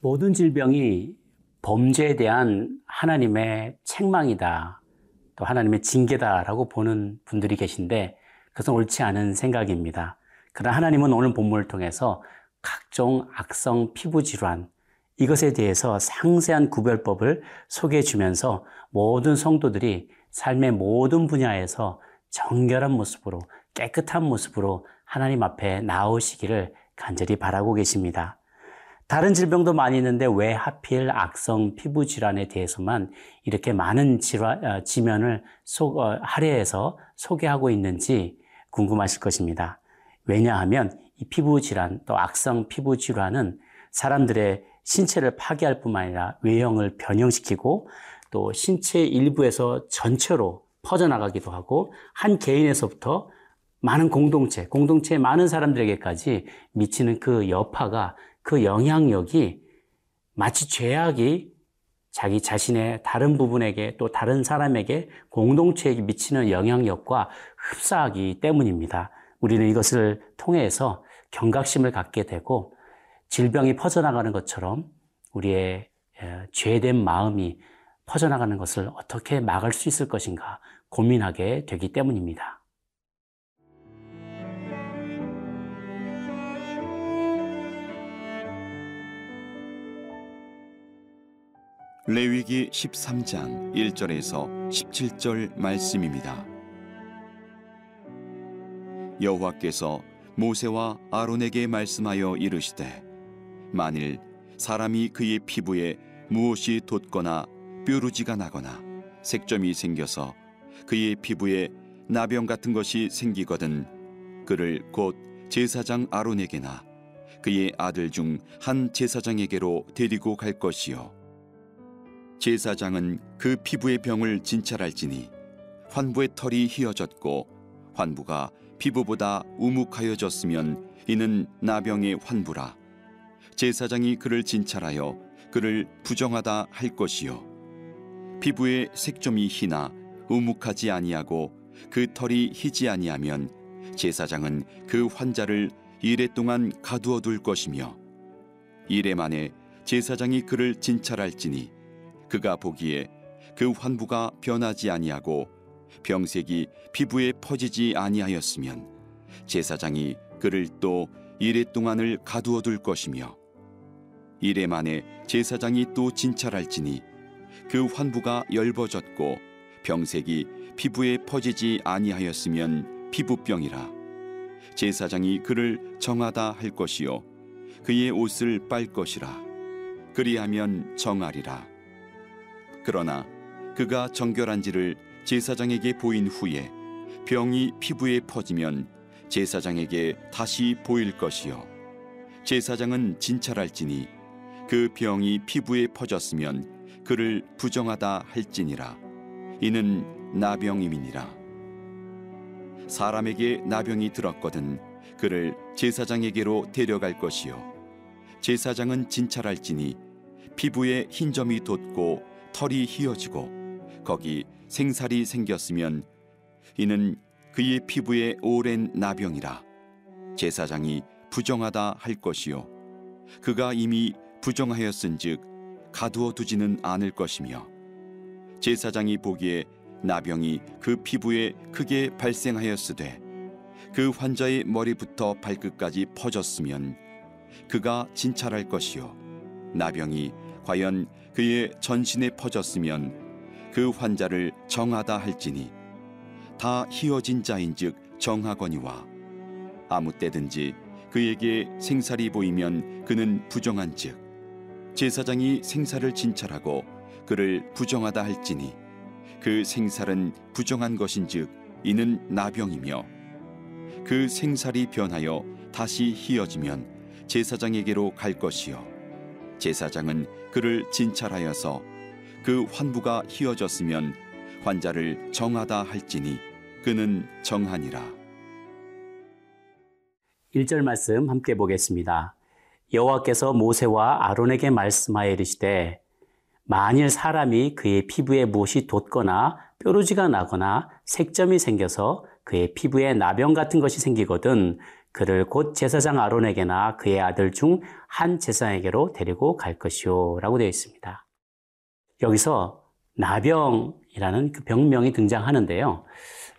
모든 질병이 범죄에 대한 하나님의 책망이다. 또 하나님의 징계다라고 보는 분들이 계신데 그것은 옳지 않은 생각입니다. 그러나 하나님은 오늘 본문을 통해서 각종 악성 피부 질환 이것에 대해서 상세한 구별법을 소개해 주면서 모든 성도들이 삶의 모든 분야에서 정결한 모습으로 깨끗한 모습으로 하나님 앞에 나오시기를 간절히 바라고 계십니다. 다른 질병도 많이 있는데 왜 하필 악성 피부 질환에 대해서만 이렇게 많은 질환, 어, 지면을 소, 어, 할애해서 소개하고 있는지 궁금하실 것입니다. 왜냐하면 이 피부 질환 또 악성 피부 질환은 사람들의 신체를 파괴할 뿐만 아니라 외형을 변형시키고 또 신체 일부에서 전체로 퍼져나가기도 하고 한 개인에서부터 많은 공동체, 공동체의 많은 사람들에게까지 미치는 그 여파가 그 영향력이 마치 죄악이 자기 자신의 다른 부분에게 또 다른 사람에게 공동체에게 미치는 영향력과 흡사하기 때문입니다. 우리는 이것을 통해서 경각심을 갖게 되고 질병이 퍼져나가는 것처럼 우리의 죄된 마음이 퍼져나가는 것을 어떻게 막을 수 있을 것인가 고민하게 되기 때문입니다. 레위기 13장 1절에서 17절 말씀입니다. 여호와께서 모세와 아론에게 말씀하여 이르시되 만일 사람이 그의 피부에 무엇이 돋거나 뾰루지가 나거나 색점이 생겨서 그의 피부에 나병 같은 것이 생기거든 그를 곧 제사장 아론에게나 그의 아들 중 한 제사장에게로 데리고 갈 것이요 제사장은 그 피부의 병을 진찰할지니 환부의 털이 휘어졌고 환부가 피부보다 우묵하여졌으면 이는 나병의 환부라. 제사장이 그를 진찰하여 그를 부정하다 할 것이요. 피부에 색점이 희나 우묵하지 아니하고 그 털이 희지 아니하면 제사장은 그 환자를 이래 동안 가두어 둘 것이며 이래 만에 제사장이 그를 진찰할지니 그가 보기에 그 환부가 변하지 아니하고 병색이 피부에 퍼지지 아니하였으면 제사장이 그를 또 이래 동안을 가두어 둘 것이며 이래 만에 제사장이 또 진찰할지니 그 환부가 엷어졌고 병색이 피부에 퍼지지 아니하였으면 피부병이라 제사장이 그를 정하다 할 것이요 그의 옷을 빨 것이라 그리하면 정하리라 그러나 그가 정결한지를 제사장에게 보인 후에 병이 피부에 퍼지면 제사장에게 다시 보일 것이요. 제사장은 진찰할지니 그 병이 피부에 퍼졌으면 그를 부정하다 할지니라. 이는 나병임이니라. 사람에게 나병이 들었거든 그를 제사장에게로 데려갈 것이요. 제사장은 진찰할지니 피부에 흰 점이 돋고 털이 휘어지고 거기 생살이 생겼으면 이는 그의 피부에 오랜 나병이라 제사장이 부정하다 할 것이요. 그가 이미 부정하였은즉 가두어 두지는 않을 것이며 제사장이 보기에 나병이 그 피부에 크게 발생하였으되 그 환자의 머리부터 발끝까지 퍼졌으면 그가 진찰할 것이요. 나병이 과연 그의 전신에 퍼졌으면 그 환자를 정하다 할지니 다 희어진 자인즉 정하거니와 아무 때든지 그에게 생살이 보이면 그는 부정한즉 제사장이 생살을 진찰하고 그를 부정하다 할지니 그 생살은 부정한 것인즉 이는 나병이며 그 생살이 변하여 다시 희어지면 제사장에게로 갈 것이요 제사장은 그를 진찰하여서 그 환부가 희어졌으면 환자를 정하다 할지니 그는 정하니라 1절 말씀 함께 보겠습니다. 여호와께서 모세와 아론에게 말씀하여 이르시되 만일 사람이 그의 피부에 무엇이 돋거나 뾰루지가 나거나 색점이 생겨서 그의 피부에 나병 같은 것이 생기거든 그를 곧 제사장 아론에게나 그의 아들 중 한 제사장에게로 데리고 갈 것이요 라고 되어 있습니다. 여기서 나병이라는 그 병명이 등장하는데요.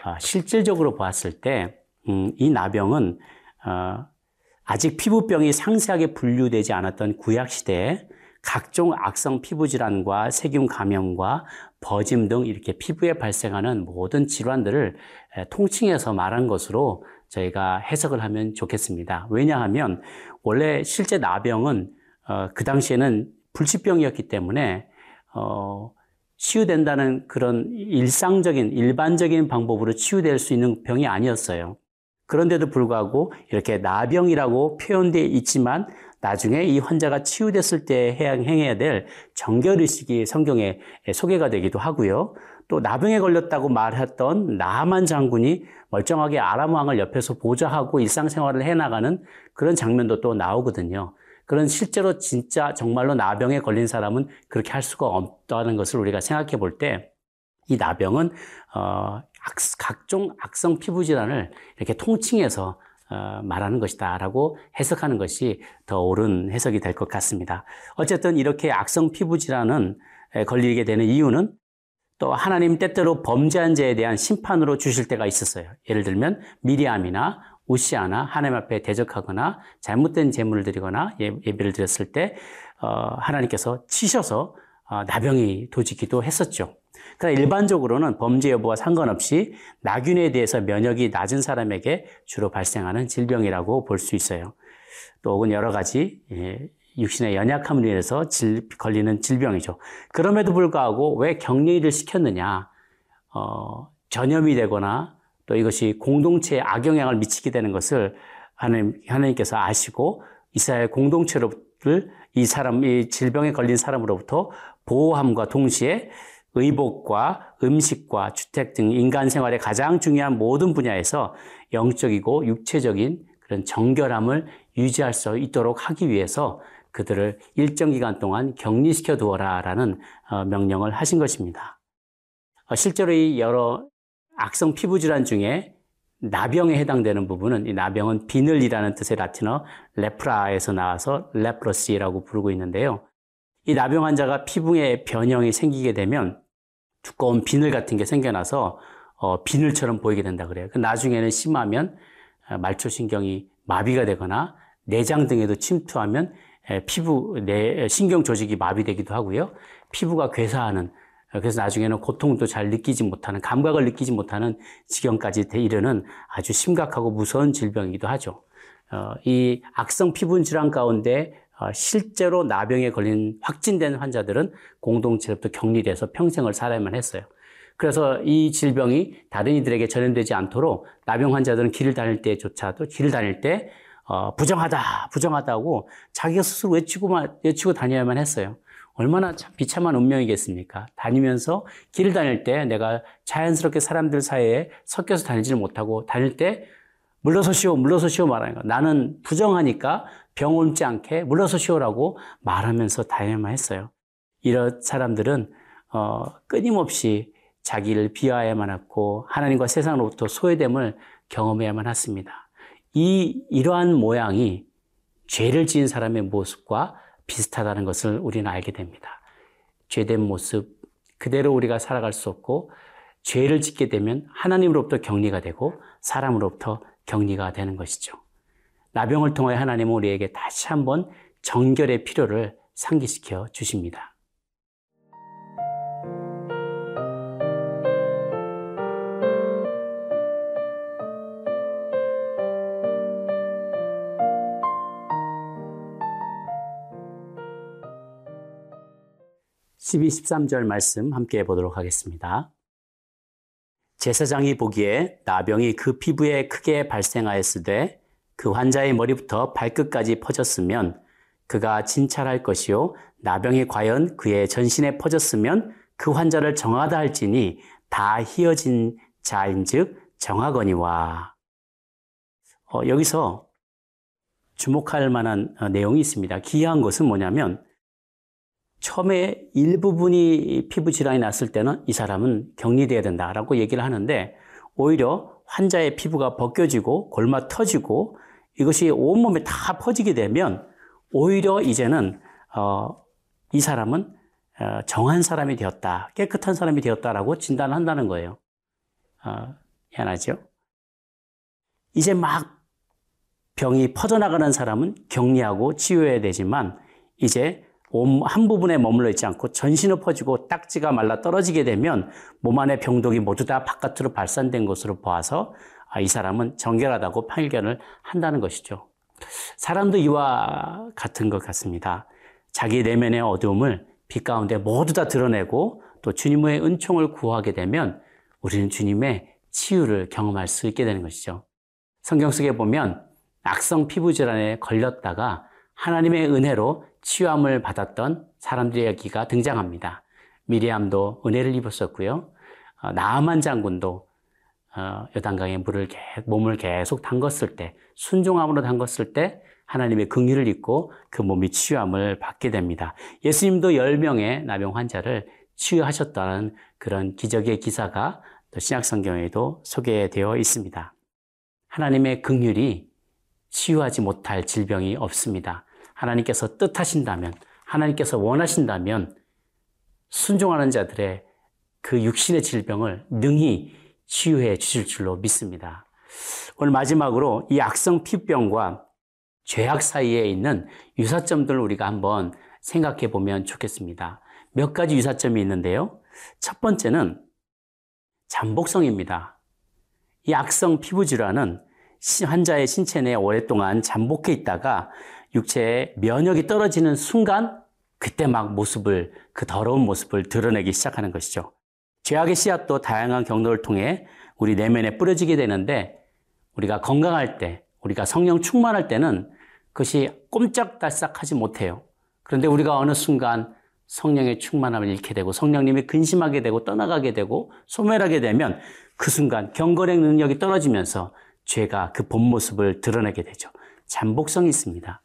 어, 실질적으로 보았을 때, 음, 이 나병은 어, 아직 피부병이 상세하게 분류되지 않았던 구약 시대에 각종 악성 피부 질환과 세균 감염과 버짐 등 이렇게 피부에 발생하는 모든 질환들을 통칭해서 말한 것으로 저희가 해석을 하면 좋겠습니다. 왜냐하면 원래 실제 나병은 어, 그 당시에는 불치병이었기 때문에 어, 치유된다는 그런 일상적인 일반적인 방법으로 치유될 수 있는 병이 아니었어요. 그런데도 불구하고 이렇게 나병이라고 표현되어 있지만 나중에 이 환자가 치유됐을 때 행해야 될 정결의식이 성경에 소개가 되기도 하고요. 또 나병에 걸렸다고 말했던 나만 장군이 멀쩡하게 아람 왕을 옆에서 보좌하고 일상생활을 해나가는 그런 장면도 또 나오거든요. 그런 실제로 진짜 정말로 나병에 걸린 사람은 그렇게 할 수가 없다는 것을 우리가 생각해 볼 때 이 나병은 어, 각종 악성 피부 질환을 이렇게 통칭해서 어, 말하는 것이다라고 해석하는 것이 더 옳은 해석이 될 것 같습니다. 어쨌든 이렇게 악성 피부 질환은 걸리게 되는 이유는 또 하나님 때때로 범죄한 자에 대한 심판으로 주실 때가 있었어요. 예를 들면 미리암이나 우시아나 하나님 앞에 대적하거나 잘못된 제물을 드리거나 예, 예배를 드렸을 때 어, 하나님께서 치셔서 어, 나병이 도지기도 했었죠. 그러나 일반적으로는 범죄 여부와 상관없이 나균에 대해서 면역이 낮은 사람에게 주로 발생하는 질병이라고 볼 수 있어요. 또 혹은 여러 가지 예, 육신의 연약함으로 인해서 질, 걸리는 질병이죠. 그럼에도 불구하고 왜 격리를 시켰느냐? 어, 전염이 되거나 또 이것이 공동체에 악영향을 미치게 되는 것을 하나님, 하나님께서 아시고 이스라엘 공동체를 이 사람, 이 질병에 걸린 사람으로부터 보호함과 동시에 의복과 음식과 주택 등 인간 생활의 가장 중요한 모든 분야에서 영적이고 육체적인 그런 정결함을 유지할 수 있도록 하기 위해서 그들을 일정 기간 동안 격리시켜 두어라라는 어, 명령을 하신 것입니다. 어, 실제로 이 여러 악성 피부 질환 중에 나병에 해당되는 부분은 이 나병은 비늘이라는 뜻의 라틴어 레프라에서 나와서 레프로시라고 부르고 있는데요. 이 나병 환자가 피부에 변형이 생기게 되면 두꺼운 비늘 같은 게 생겨나서 어, 비늘처럼 보이게 된다 그래요. 그 나중에는 심하면 말초신경이 마비가 되거나 내장 등에도 침투하면 피부 내 신경 조직이 마비되기도 하고요. 피부가 괴사하는 그래서 나중에는 고통도 잘 느끼지 못하는 감각을 느끼지 못하는 지경까지 이르는 아주 심각하고 무서운 질병이기도 하죠. 어, 이 악성 피부 질환 가운데 어, 실제로 나병에 걸린 확진된 환자들은 공동체로부터 격리돼서 평생을 살아야만 했어요. 그래서 이 질병이 다른 이들에게 전염되지 않도록 나병 환자들은 길을 다닐 때조차도 길을 다닐 때 어, 부정하다, 부정하다고 자기가 스스로 외치고, 외치고 다녀야만 했어요. 얼마나 참 비참한 운명이겠습니까? 다니면서 길을 다닐 때 내가 자연스럽게 사람들 사이에 섞여서 다니지를 못하고 다닐 때 물러서시오, 물러서시오 말하는 거. 나는 부정하니까 병 옮지 않게 물러서시오라고 말하면서 다녀야만 했어요. 이런 사람들은 어, 끊임없이 자기를 비하해야만 했고 하나님과 세상으로부터 소외됨을 경험해야만 했습니다. 이 이러한 모양이 죄를 지은 사람의 모습과 비슷하다는 것을 우리는 알게 됩니다. 죄된 모습 그대로 우리가 살아갈 수 없고 죄를 짓게 되면 하나님으로부터 격리가 되고 사람으로부터 격리가 되는 것이죠. 나병을 통해 하나님은 우리에게 다시 한번 정결의 필요를 상기시켜 주십니다. 12, 13절 말씀 함께 보도록 하겠습니다. 제사장이 보기에 나병이 그 피부에 크게 발생하였으되 그 환자의 머리부터 발끝까지 퍼졌으면 그가 진찰할 것이요 나병이 과연 그의 전신에 퍼졌으면 그 환자를 정하다 할지니 다 희어진 자인즉 정하거니와 어, 여기서 주목할 만한 어, 내용이 있습니다. 기이한 것은 뭐냐면 처음에 일부분이 피부 질환이 났을 때는 이 사람은 격리돼야 된다라고 얘기를 하는데 오히려 환자의 피부가 벗겨지고 골마 터지고 이것이 온몸에 다 퍼지게 되면 오히려 이제는 어, 이 사람은 어, 정한 사람이 되었다, 깨끗한 사람이 되었다라고 진단한다는 거예요. 어, 희한하죠? 이제 막 병이 퍼져나가는 사람은 격리하고 치유해야 되지만 이제 몸 한 부분에 머물러 있지 않고 전신을 퍼지고 딱지가 말라 떨어지게 되면 몸 안의 병독이 모두 다 바깥으로 발산된 것으로 보아서 아, 이 사람은 정결하다고 판결을 한다는 것이죠. 사람도 이와 같은 것 같습니다. 자기 내면의 어두움을 빛 가운데 모두 다 드러내고 또 주님의 은총을 구하게 되면 우리는 주님의 치유를 경험할 수 있게 되는 것이죠. 성경 속에 보면 악성 피부 질환에 걸렸다가 하나님의 은혜로 치유함을 받았던 사람들의 이야기가 등장합니다. 미리암도 은혜를 입었었고요. 어, 나아만 장군도 어, 요단강에 물을 몸을 계속 담궜을 때 순종함으로 담궜을 때 하나님의 긍휼을 입고 그 몸이 치유함을 받게 됩니다. 예수님도 10명의 나병 환자를 치유하셨다는 그런 기적의 기사가 또 신약 성경에도 소개되어 있습니다. 하나님의 긍휼이 치유하지 못할 질병이 없습니다. 하나님께서 뜻하신다면, 하나님께서 원하신다면 순종하는 자들의 그 육신의 질병을 능히 치유해 주실 줄로 믿습니다. 오늘 마지막으로 이 악성 피부병과 죄악 사이에 있는 유사점들을 우리가 한번 생각해 보면 좋겠습니다. 몇 가지 유사점이 있는데요. 첫 번째는 잠복성입니다. 이 악성 피부 질환은 환자의 신체 내에 오랫동안 잠복해 있다가 육체의 면역이 떨어지는 순간 그때 막 모습을 그 더러운 모습을 드러내기 시작하는 것이죠. 죄악의 씨앗도 다양한 경로를 통해 우리 내면에 뿌려지게 되는데 우리가 건강할 때, 우리가 성령 충만할 때는 그것이 꼼짝달싹하지 못해요. 그런데 우리가 어느 순간 성령의 충만함을 잃게 되고 성령님이 근심하게 되고 떠나가게 되고 소멸하게 되면 그 순간 경건의 능력이 떨어지면서 죄가 그 본 모습을 드러내게 되죠. 잠복성이 있습니다.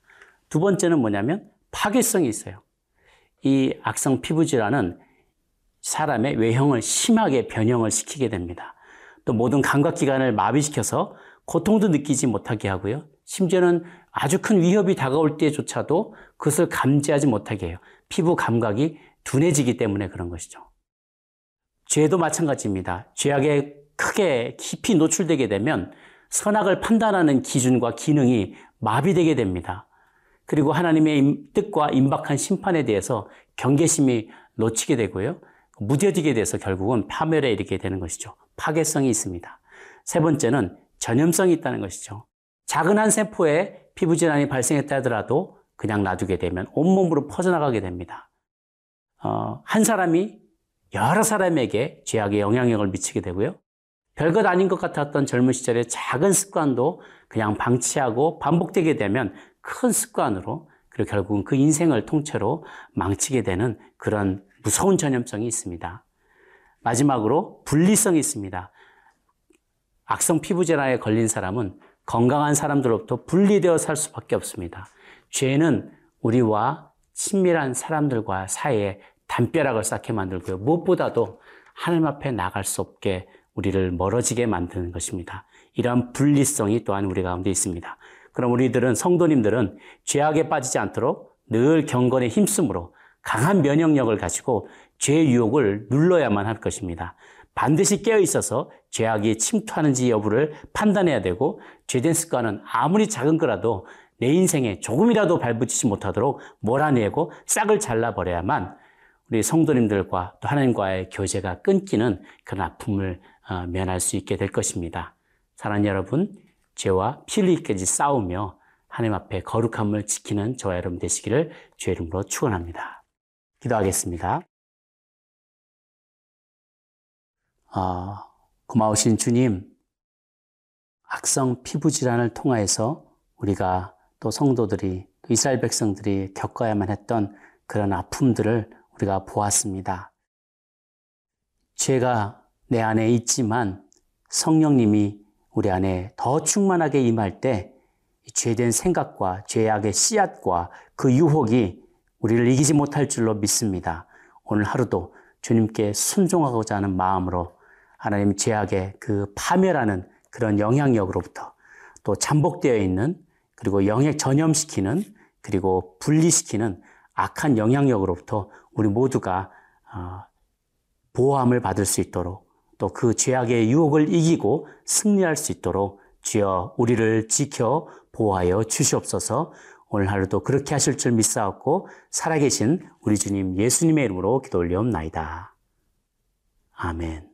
두 번째는 뭐냐면 파괴성이 있어요. 이 악성 피부 질환은 사람의 외형을 심하게 변형을 시키게 됩니다. 또 모든 감각기관을 마비시켜서 고통도 느끼지 못하게 하고요. 심지어는 아주 큰 위협이 다가올 때조차도 그것을 감지하지 못하게 해요. 피부 감각이 둔해지기 때문에 그런 것이죠. 죄도 마찬가지입니다. 죄악에 크게 깊이 노출되게 되면 선악을 판단하는 기준과 기능이 마비되게 됩니다. 그리고 하나님의 뜻과 임박한 심판에 대해서 경계심이 놓치게 되고요. 무뎌지게 돼서 결국은 파멸에 이르게 되는 것이죠. 파괴성이 있습니다. 세 번째는 전염성이 있다는 것이죠. 작은 한 세포에 피부 질환이 발생했다 하더라도 그냥 놔두게 되면 온몸으로 퍼져나가게 됩니다. 어, 한 사람이 여러 사람에게 죄악의 영향력을 미치게 되고요. 별것 아닌 것 같았던 젊은 시절의 작은 습관도 그냥 방치하고 반복되게 되면 큰 습관으로 그리고 결국은 그 인생을 통째로 망치게 되는 그런 무서운 전염성이 있습니다. 마지막으로 분리성이 있습니다. 악성 피부 질환에 걸린 사람은 건강한 사람들로부터 분리되어 살 수밖에 없습니다. 죄는 우리와 친밀한 사람들과 사이에 담벼락을 쌓게 만들고요. 무엇보다도 하나님 앞에 나갈 수 없게 우리를 멀어지게 만드는 것입니다. 이러한 분리성이 또한 우리 가운데 있습니다. 그럼 우리들은 성도님들은 죄악에 빠지지 않도록 늘 경건에 힘쓰므로 강한 면역력을 가지고 죄의 유혹을 눌러야만 할 것입니다. 반드시 깨어 있어서 죄악이 침투하는지 여부를 판단해야 되고 죄된 습관은 아무리 작은 거라도 내 인생에 조금이라도 발붙이지 못하도록 몰아내고 싹을 잘라버려야만 우리 성도님들과 또 하나님과의 교제가 끊기는 그런 아픔을 어, 면할 수 있게 될 것입니다. 사랑하는 여러분, 죄와 피흘리기까지 싸우며 하나님 앞에 거룩함을 지키는 저와 여러분 되시기를 주의 이름으로 축원합니다. 기도하겠습니다. 아, 고마우신 주님, 악성 피부 질환을 통하여서 우리가 또 성도들이 또 이스라엘 백성들이 겪어야만 했던 그런 아픔들을 우리가 보았습니다. 죄가 내 안에 있지만 성령님이 우리 안에 더 충만하게 임할 때 죄된 생각과 죄악의 씨앗과 그 유혹이 우리를 이기지 못할 줄로 믿습니다. 오늘 하루도 주님께 순종하고자 하는 마음으로 하나님 죄악의 그 파멸하는 그런 영향력으로부터 또 잠복되어 있는 그리고 영역 전염시키는 그리고 분리시키는 악한 영향력으로부터 우리 모두가 어, 보호함을 받을 수 있도록 또 그 죄악의 유혹을 이기고 승리할 수 있도록 주여 우리를 지켜 보호하여 주시옵소서 오늘 하루도 그렇게 하실 줄 믿사옵고 살아계신 우리 주님 예수님의 이름으로 기도 올려옵나이다. 아멘.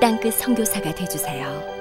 땅끝 성교사가 되주세요